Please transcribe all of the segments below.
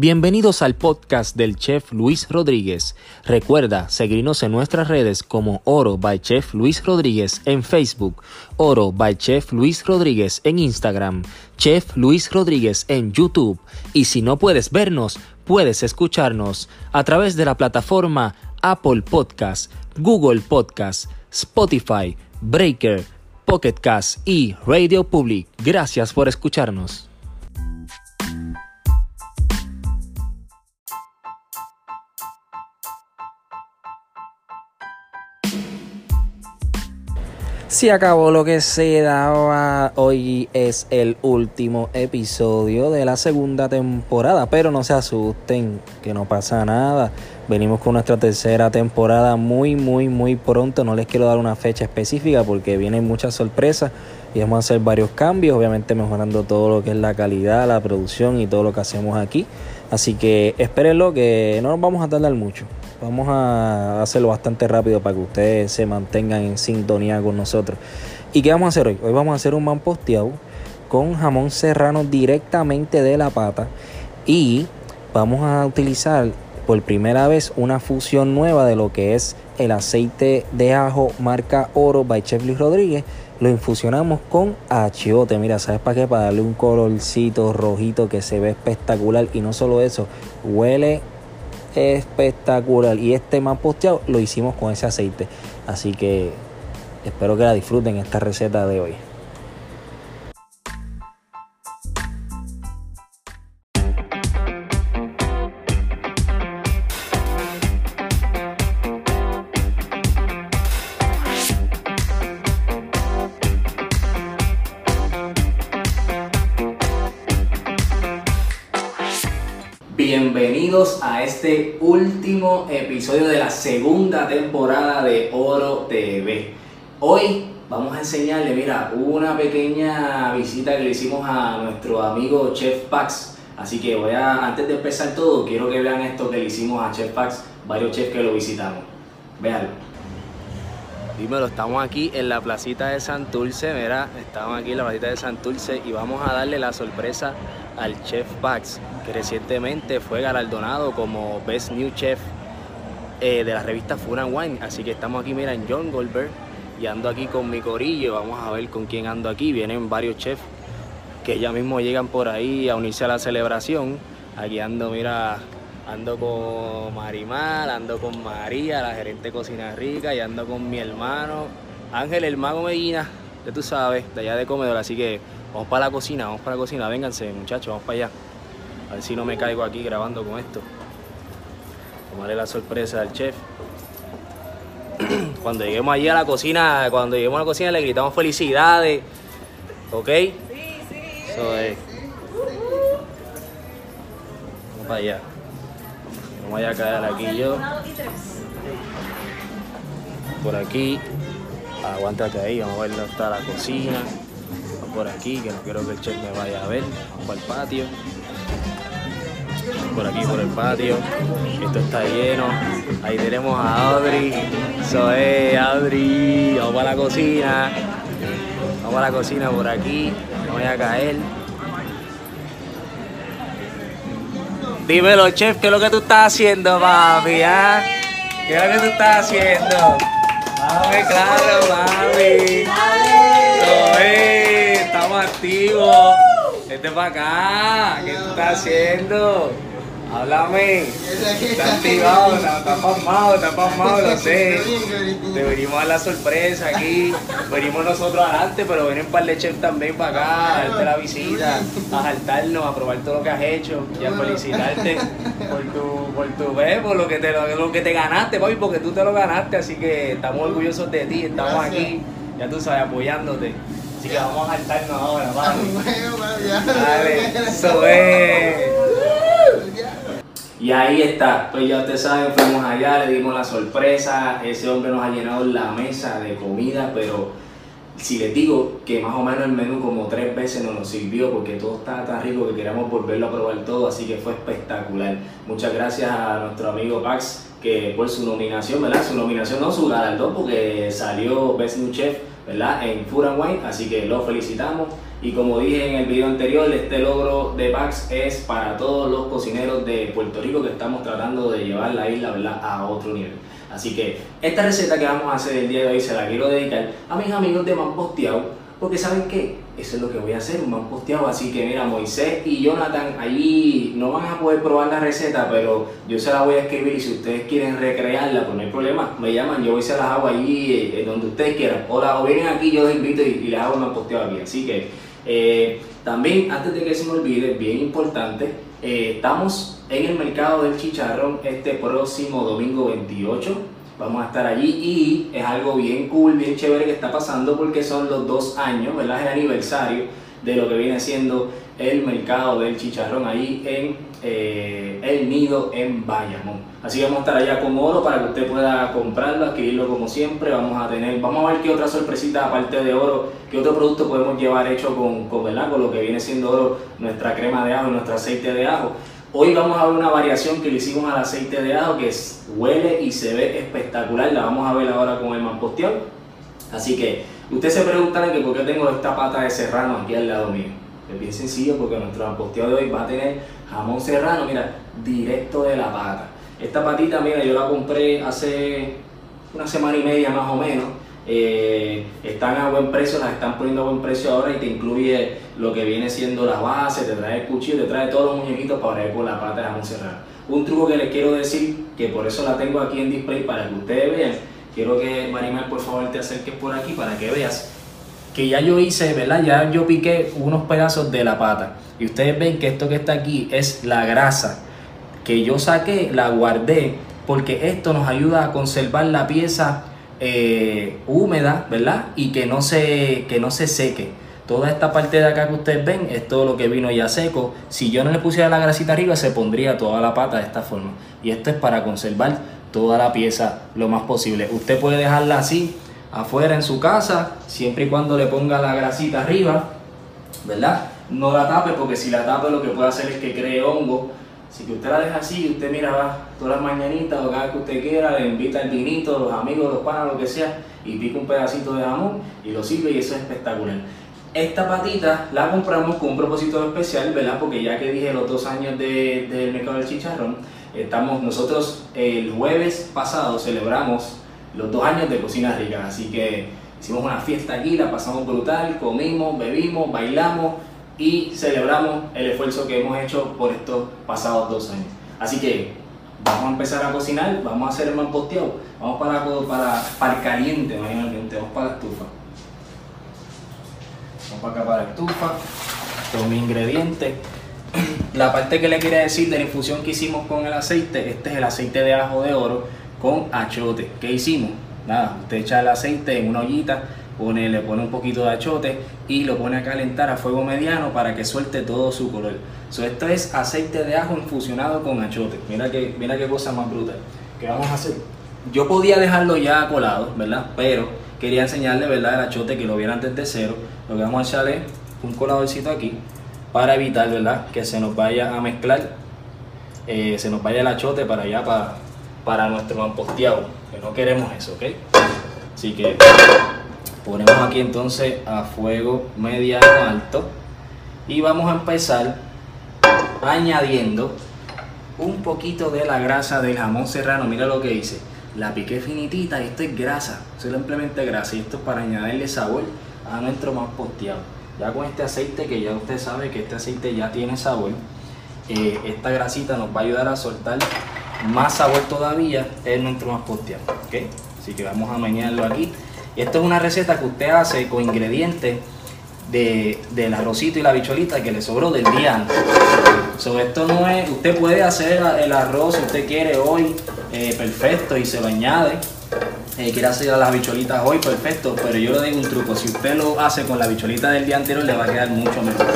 Bienvenidos al podcast del chef Luis Rodríguez. Recuerda seguirnos en nuestras redes como Oro by Chef Luis Rodríguez en Facebook, Oro by Chef Luis Rodríguez en Instagram, Chef Luis Rodríguez en YouTube y si no puedes vernos, puedes escucharnos a través de la plataforma Apple Podcast, Google Podcast, Spotify, Breaker, Pocket Cast y Radio Public. Gracias por escucharnos. Se acabó lo que se daba. Hoy es el último episodio de la segunda temporada. Pero no se asusten, que no pasa nada. Venimos con nuestra tercera temporada muy, muy, muy pronto. No les quiero dar una fecha específica porque vienen muchas sorpresas y vamos a hacer varios cambios. Obviamente mejorando todo lo que es la calidad, la producción y todo lo que hacemos aquí. Así que espérenlo que no nos vamos a tardar mucho. Vamos a hacerlo bastante rápido para que ustedes se mantengan en sintonía con nosotros. ¿Y qué vamos a hacer hoy? Hoy vamos a hacer un man posteado con jamón serrano directamente de la pata y vamos a utilizar por primera vez una fusión nueva de lo que es el aceite de ajo marca Oro by Chef Luis Rodríguez. Lo infusionamos con achiote. Mira, ¿sabes para qué? Para darle un colorcito rojito que se ve espectacular. Y no solo eso, huele espectacular. Y este más posteado lo hicimos con ese aceite. Así que espero que la disfruten esta receta de hoy. Este último episodio de la segunda temporada de Oro TV. Hoy vamos a enseñarle, mira, una pequeña visita que le hicimos a nuestro amigo Chef Pax. Así que voy a, antes de empezar todo, quiero que vean esto que le hicimos a Chef Pax, varios chefs que lo visitamos. Véanlo. Dímelo, estamos aquí en la placita de Santurce, mira, estamos aquí en la placita de Santurce y vamos a darle la sorpresa al Chef Pax, que recientemente fue galardonado como Best New Chef eh, de la revista Food and Wine. Así que estamos aquí, mira, en John Goldberg y ando aquí con mi corillo. Vamos a ver con quién ando aquí. Vienen varios chefs que ya mismo llegan por ahí a unirse a la celebración. Aquí ando, mira, ando con Marimar, ando con María, la gerente de Cocina Rica, y ando con mi hermano Ángel, el mago Medina, ya tú sabes, de allá de comedor. Así que Vamos para la cocina, vamos para la cocina, vénganse muchachos, vamos para allá. A ver si no me caigo aquí grabando con esto. Tomaré la sorpresa al chef. Cuando lleguemos allí a la cocina, cuando lleguemos a la cocina le gritamos felicidades. ¿Ok? Sí, sí. Eso es. Vamos para allá. No vaya a caer aquí yo. Por aquí. Aguántate ahí, vamos a ver dónde está la cocina por aquí, que no quiero que el chef me vaya a ver. Vamos para el patio. Por aquí, por el patio. Esto está lleno. Ahí tenemos a Audrey. Eso es, Audrey. Vamos para la cocina. Vamos a la cocina por aquí. No voy a caer. Dímelo, chef, ¿qué es lo que tú estás haciendo, papi? ¿ah? ¿Qué es lo que tú estás haciendo? Mami, claro, mami. Eso activos. Vete para acá. ¿Qué tú estás haciendo? Háblame. Está activado, está, pasmado, está pasmado, lo sé. Te venimos a la sorpresa aquí. Venimos nosotros adelante, pero vienen un par de chefs también para acá, a darte la visita, a saltarnos, a probar todo lo que has hecho y a felicitarte por tu, por tu bebé, por lo que te, lo, que te ganaste, papi, porque tú te lo ganaste. Así que estamos orgullosos de ti, estamos aquí, ya tú sabes, apoyándote. Así que vamos a saltarnos ahora, vamos. Dale, eso es. Y ahí está, pues ya ustedes saben, fuimos allá, le dimos la sorpresa, ese hombre nos ha llenado la mesa de comida, pero si les digo que más o menos el menú como tres veces nos lo sirvió porque todo está tan rico que queremos volverlo a probar todo, así que fue espectacular. Muchas gracias a nuestro amigo Pax que por su nominación, ¿verdad? Su nominación no, su galardón, porque salió Best New Chef, ¿verdad? En Food and Wine, así que lo felicitamos. Y como dije en el video anterior, este logro de Pax es para todos los cocineros de Puerto Rico que estamos tratando de llevar la isla, ¿verdad? A otro nivel. Así que esta receta que vamos a hacer el día de hoy se la quiero dedicar a mis amigos de Mamposteado, porque ¿saben qué? Eso es lo que voy a hacer, un Mamposteado. Así que mira, Moisés y Jonathan allí no van a poder probar la receta, pero yo se la voy a escribir y si ustedes quieren recrearla, pues no hay problema, me llaman, yo voy a se las hago allí eh, donde ustedes quieran. O, la, o vienen aquí, yo los invito y, les hago un Mamposteado aquí. Así que eh, también, antes de que se me olvide, bien importante, eh, estamos en el mercado del chicharrón este próximo domingo 28. Vamos a estar allí y es algo bien cool, bien chévere que está pasando porque son los dos años, ¿verdad? El aniversario de lo que viene siendo el mercado del chicharrón ahí en eh, El Nido en Bayamón. Así que vamos a estar allá con oro para que usted pueda comprarlo, adquirirlo como siempre. Vamos a tener, vamos a ver qué otra sorpresita aparte de oro, qué otro producto podemos llevar hecho con, con, con lo que viene siendo oro, nuestra crema de ajo nuestro aceite de ajo. Hoy vamos a ver una variación que le hicimos al aceite de ajo que huele y se ve espectacular. La vamos a ver ahora con el mamposteado. Así que usted se preguntará que por qué tengo esta pata de serrano aquí al lado mío. Es bien sencillo porque nuestro mamposteado de hoy va a tener jamón serrano, mira, directo de la pata. Esta patita, mira, yo la compré hace una semana y media más o menos. Eh, están a buen precio, las están poniendo a buen precio ahora y te incluye lo que viene siendo la base, te trae el cuchillo, te trae todos los muñequitos para ir por la pata de jamón. Un truco que les quiero decir, que por eso la tengo aquí en display para que ustedes vean. Quiero que Marimar por favor te acerques por aquí para que veas que ya yo hice, ¿verdad? Ya yo piqué unos pedazos de la pata. Y ustedes ven que esto que está aquí es la grasa que yo saqué, la guardé, porque esto nos ayuda a conservar la pieza eh, húmeda, ¿verdad? Y que no, se, que no se seque. Toda esta parte de acá que ustedes ven es todo lo que vino ya seco. Si yo no le pusiera la grasita arriba, se pondría toda la pata de esta forma. Y esto es para conservar toda la pieza lo más posible. Usted puede dejarla así afuera en su casa, siempre y cuando le ponga la grasita arriba, ¿verdad? No la tape porque si la tape lo que puede hacer es que cree hongo si que usted la deja así, usted mira, todas las mañanitas o cada vez que usted quiera, le invita el vinito, los amigos, los panas, lo que sea, y pica un pedacito de jamón y lo sirve y eso es espectacular. Esta patita la compramos con un propósito especial, ¿verdad? Porque ya que dije los dos años del de, mercado del chicharrón, estamos nosotros el jueves pasado celebramos los dos años de Cocina Rica, así que hicimos una fiesta aquí, la pasamos brutal, comimos, bebimos, bailamos y celebramos el esfuerzo que hemos hecho por estos pasados dos años. Así que vamos a empezar a cocinar, vamos a hacer el mamposteado, vamos para, para, para el caliente, vamos para la estufa. Vamos para acá para la estufa, con mi ingrediente. La parte que le quería decir de la infusión que hicimos con el aceite, este es el aceite de ajo de oro con achote. ¿Qué hicimos? Nada, usted echa el aceite en una ollita, pone, le pone un poquito de achote y lo pone a calentar a fuego mediano para que suelte todo su color. esto es aceite de ajo infusionado con achote. Mira que, mira qué cosa más brutal. ¿Qué vamos a hacer? Yo podía dejarlo ya colado, ¿verdad? Pero quería enseñarle, ¿verdad? El achote que lo viera antes de cero. Lo que vamos a echarle un coladorcito aquí para evitar, ¿verdad? Que se nos vaya a mezclar, eh, se nos vaya el achote para allá, para, para nuestro mamposteado. Que no queremos eso, ¿ok? Así que ponemos aquí entonces a fuego mediano alto y vamos a empezar añadiendo un poquito de la grasa del jamón serrano mira lo que hice la piqué finitita y esto es grasa simplemente grasa y esto es para añadirle sabor a nuestro más posteado. Ya con este aceite que ya usted sabe que este aceite ya tiene sabor eh, esta grasita nos va a ayudar a soltar más sabor todavía en nuestro más posteado así que vamos a menearlo aquí. Esto es una receta que usted hace con ingredientes de, del arrocito y la bicholita que le sobró del día antes. esto no es, usted puede hacer el arroz si usted quiere hoy, eh, perfecto, y se lo añade. Eh, quiere hacer las bicholitas hoy, perfecto, pero yo le digo un truco, si usted lo hace con la bicholita del día anterior le va a quedar mucho mejor.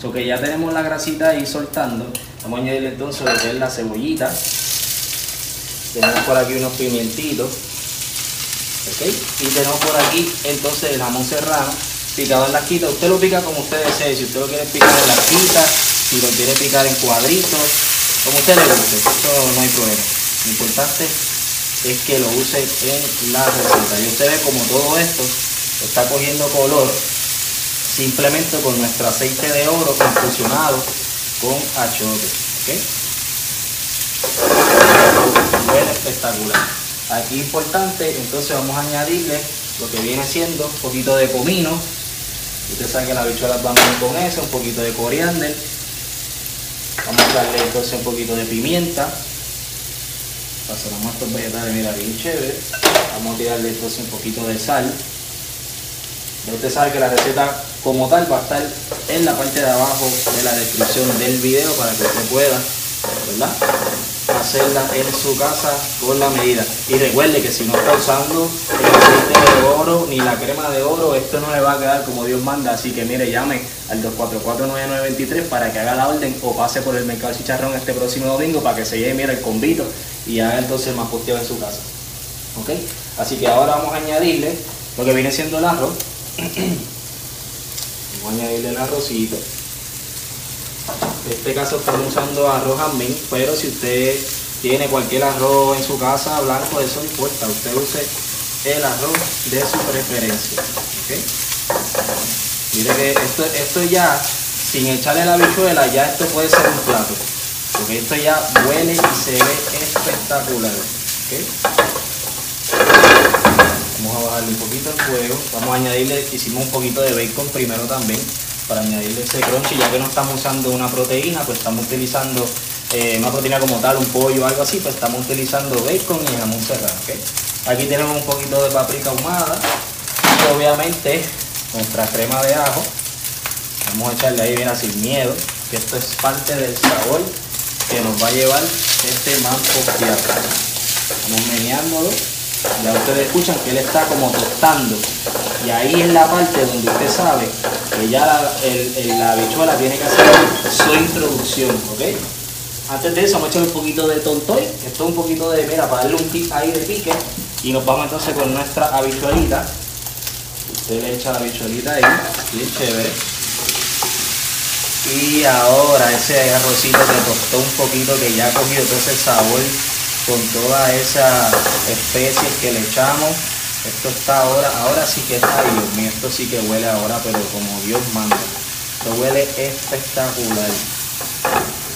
So que ya tenemos la grasita ahí soltando, vamos a añadirle entonces lo que es la cebollita, tenemos por aquí unos pimientitos, y tenemos por aquí entonces el jamón serrano picado en lasquitas. Usted lo pica como usted desee. Si usted lo quiere picar en lasquitas, si lo quiere picar en cuadritos, como usted le guste. Eso no hay problema. Lo importante es que lo use en la receta. Y usted ve como todo esto está cogiendo color simplemente con nuestro aceite de oro infusionado con achote. ¿okay? Espectacular. Aquí importante, entonces vamos a añadirle lo que viene siendo un poquito de comino. Usted sabe que las bichuelas van bien con eso, un poquito de coriander. Vamos a darle entonces un poquito de pimienta. Pasamos estos vegetales, mira, bien chévere. Vamos a tirarle entonces un poquito de sal. Ya usted sabe que la receta como tal va a estar en la parte de abajo de la descripción del video para que usted pueda, ¿verdad? hacerla en su casa con la medida. Y recuerde que si no está usando el aceite de oro ni la crema de oro, esto no le va a quedar como Dios manda. Así que mire, llame al 244-9923 para que haga la orden o pase por el mercado chicharrón este próximo domingo para que se lleve, mira, el convito y haga entonces más posteo en su casa. ¿Ok? Así que ahora vamos a añadirle lo que viene siendo el arroz. vamos a añadirle el arrocito. En este caso estamos usando arroz jamín, pero si usted tiene cualquier arroz en su casa blanco, eso no importa, usted use el arroz de su preferencia. Mire que esto, esto ya, sin echarle la bichuela, ya esto puede ser un plato. Porque esto ya huele y se ve espectacular. Vamos a bajarle un poquito el fuego. Vamos a añadirle, hicimos un poquito de bacon primero también para añadirle ese crunchy, ya que no estamos usando una proteína, pues estamos utilizando eh, una proteína como tal, un pollo o algo así, pues estamos utilizando bacon y jamón serrano. Aquí tenemos un poquito de paprika ahumada y obviamente nuestra crema de ajo. Vamos a echarle ahí, mira, sin miedo, que esto es parte del sabor que nos va a llevar este manpo Vamos meneándolo. Ya ustedes escuchan que él está como tostando. Y ahí es la parte donde usted sabe que ya la, la bichuela tiene que hacer su introducción, ¿ok? Antes de eso vamos a echar un poquito de tontoy, esto es un poquito de, mira, para darle un pic ahí de pique. Y nos vamos entonces con nuestra habichuelita. Usted le echa la habichuelita ahí, bien chévere. Y ahora ese arrocito que tostó un poquito, que ya ha cogido todo ese sabor con todas esas especies que le echamos esto está ahora, ahora sí que está, Dios esto sí que huele ahora, pero como Dios manda. Esto huele espectacular.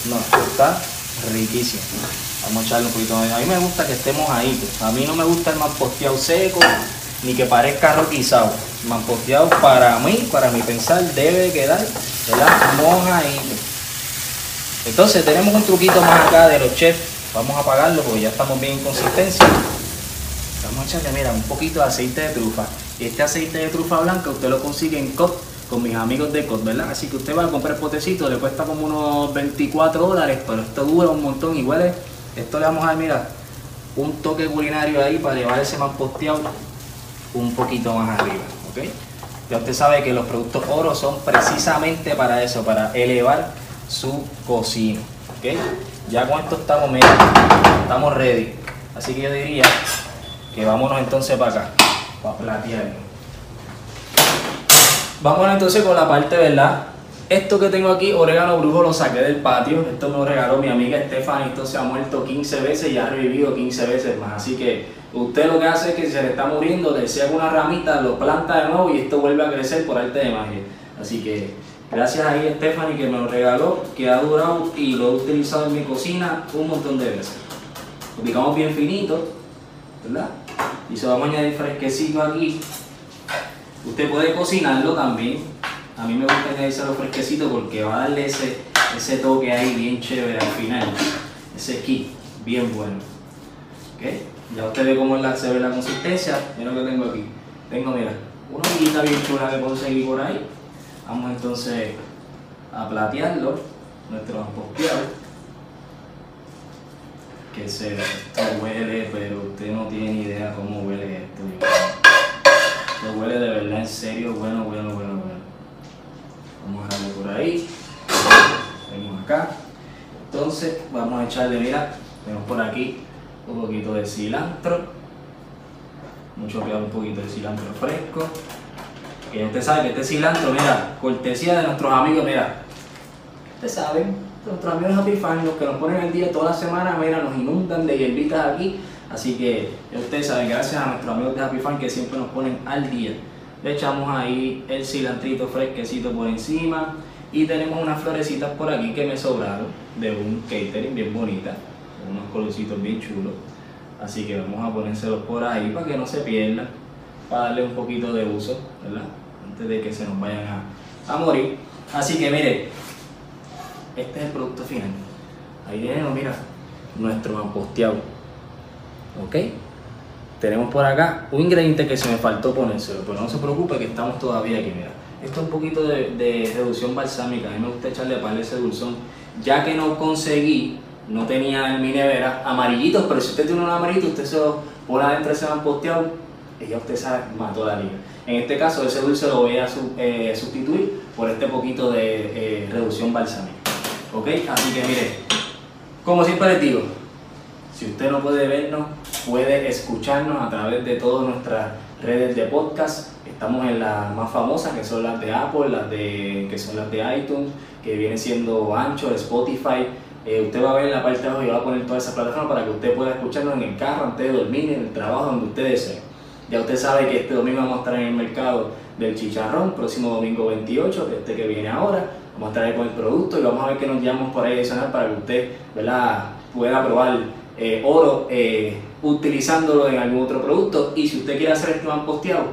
No, está riquísimo. Vamos a echarle un poquito de... A mí me gusta que estemos ahí. Pues. A mí no me gusta el posteado seco, ni que parezca roquizado. posteado para mí, para mi pensar, debe quedar, ¿verdad? Mojadito. Entonces tenemos un truquito más acá de los chefs. Vamos a apagarlo porque ya estamos bien en consistencia vamos a echarle, mira, un poquito de aceite de trufa. Y este aceite de trufa blanca usted lo consigue en COT con mis amigos de COT, ¿verdad? Así que usted va a comprar el potecito, le cuesta como unos 24 dólares, pero esto dura un montón y huele. Esto le vamos a dar, mira, un toque culinario ahí para llevar ese más posteado un poquito más arriba, ¿ok? Ya usted sabe que los productos oro son precisamente para eso, para elevar su cocina, ¿ok? Ya con esto estamos, mira, estamos ready. Así que yo diría que vámonos entonces para acá, para platearlo. Vámonos entonces con la parte, ¿verdad? Esto que tengo aquí, orégano brujo, lo saqué del patio. Esto me lo regaló mi amiga Stephanie. Esto se ha muerto 15 veces y ha revivido 15 veces más. Así que usted lo que hace es que se le está muriendo, le seca una ramita, lo planta de nuevo y esto vuelve a crecer por arte de magia. Así que gracias a Stephanie que me lo regaló, que ha durado y lo he utilizado en mi cocina un montón de veces. Lo picamos bien finito, ¿verdad? y se va a añadir fresquecito aquí. Usted puede cocinarlo también. A mí me gusta añadirlo fresquecito porque va a darle ese, ese toque ahí bien chévere al final. Ese kit bien bueno. ¿Okay? Ya usted ve cómo se ve la consistencia. Mira lo que tengo aquí. Tengo, mira, una hormiguita bien chula que conseguí por ahí. Vamos entonces a platearlo, nuestro posteado que se huele, pero usted no tiene ni idea cómo huele esto. Esto huele de verdad en serio, bueno, bueno, bueno, bueno. Vamos a darle por ahí. Tenemos acá. Entonces vamos a echarle, mira, tenemos por aquí un poquito de cilantro. Mucho cuidado, un poquito de cilantro fresco. Que usted sabe que este cilantro, mira, cortesía de nuestros amigos, mira. Ustedes saben, nuestros amigos Happy Fan, los que nos ponen el día toda la semana, mira, nos inundan de hierbitas aquí. Así que ustedes saben, gracias a nuestros amigos de Happy Farm que siempre nos ponen al día. Le echamos ahí el cilantrito fresquecito por encima y tenemos unas florecitas por aquí que me sobraron de un catering bien bonita, unos colorcitos bien chulos. Así que vamos a ponérselos por ahí para que no se pierdan, para darle un poquito de uso, ¿verdad? Antes de que se nos vayan a, a morir. Así que mire, este es el producto final. Ahí tenemos, mira, nuestro mamposteado. ¿Ok? Tenemos por acá un ingrediente que se me faltó ponérselo, pero no se preocupe que estamos todavía aquí, mira. Esto es un poquito de, de reducción balsámica, a mí me gusta echarle para ese dulzón, ya que no conseguí, no tenía en mi nevera amarillitos, pero si usted tiene un amarillito, usted se lo pone adentro de ese mamposteado y ya usted sabe, mató la liga. En este caso, ese dulce lo voy a eh, sustituir por este poquito de eh, reducción balsámica. ¿Ok? Así que mire, como siempre les digo, si usted no puede vernos, puede escucharnos a través de todas nuestras redes de podcast. Estamos en las más famosas, que son las de Apple, las de, que son las de iTunes, que viene siendo Ancho, Spotify. Eh, usted va a ver en la parte de abajo y va a poner todas esas plataformas para que usted pueda escucharnos en el carro, antes de dormir, en el trabajo, donde usted desee. Ya usted sabe que este domingo vamos a estar en el mercado del chicharrón, próximo domingo 28, este que viene ahora. Vamos a estar ahí con el producto y vamos a ver qué nos llevamos por ahí adicional para que usted pueda probar eh, oro eh, utilizándolo en algún otro producto. Y si usted quiere hacer este man posteado,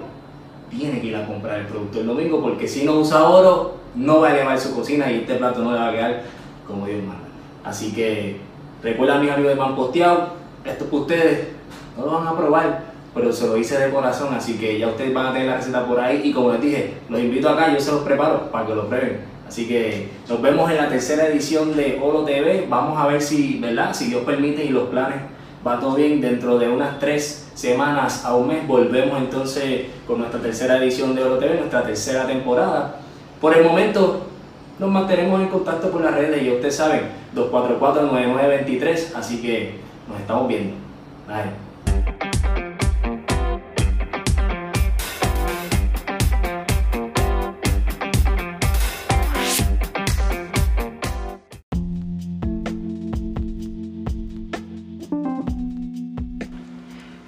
tiene que ir a comprar el producto el domingo porque si no usa oro, no va a elevar su cocina y este plato no le va a quedar como Dios manda. Así que recuerda mis amigos de man posteado, esto que ustedes no lo van a probar pero se lo hice de corazón, así que ya ustedes van a tener la receta por ahí y como les dije, los invito acá, yo se los preparo para que lo prueben. Así que nos vemos en la tercera edición de Oro TV, vamos a ver si, ¿verdad? Si Dios permite y los planes va todo bien, dentro de unas tres semanas a un mes volvemos entonces con nuestra tercera edición de Oro TV, nuestra tercera temporada. Por el momento nos mantenemos en contacto con las redes y ustedes saben, 244-9923, así que nos estamos viendo. Bye.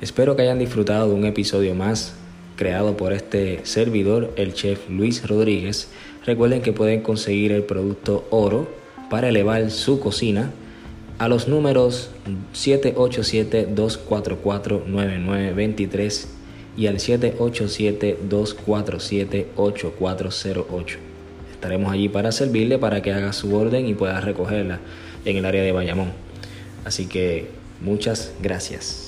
Espero que hayan disfrutado de un episodio más creado por este servidor, el chef Luis Rodríguez. Recuerden que pueden conseguir el producto oro para elevar su cocina a los números 787-244-9923 y al 787-247-8408. Estaremos allí para servirle para que haga su orden y pueda recogerla en el área de Bayamón. Así que muchas gracias.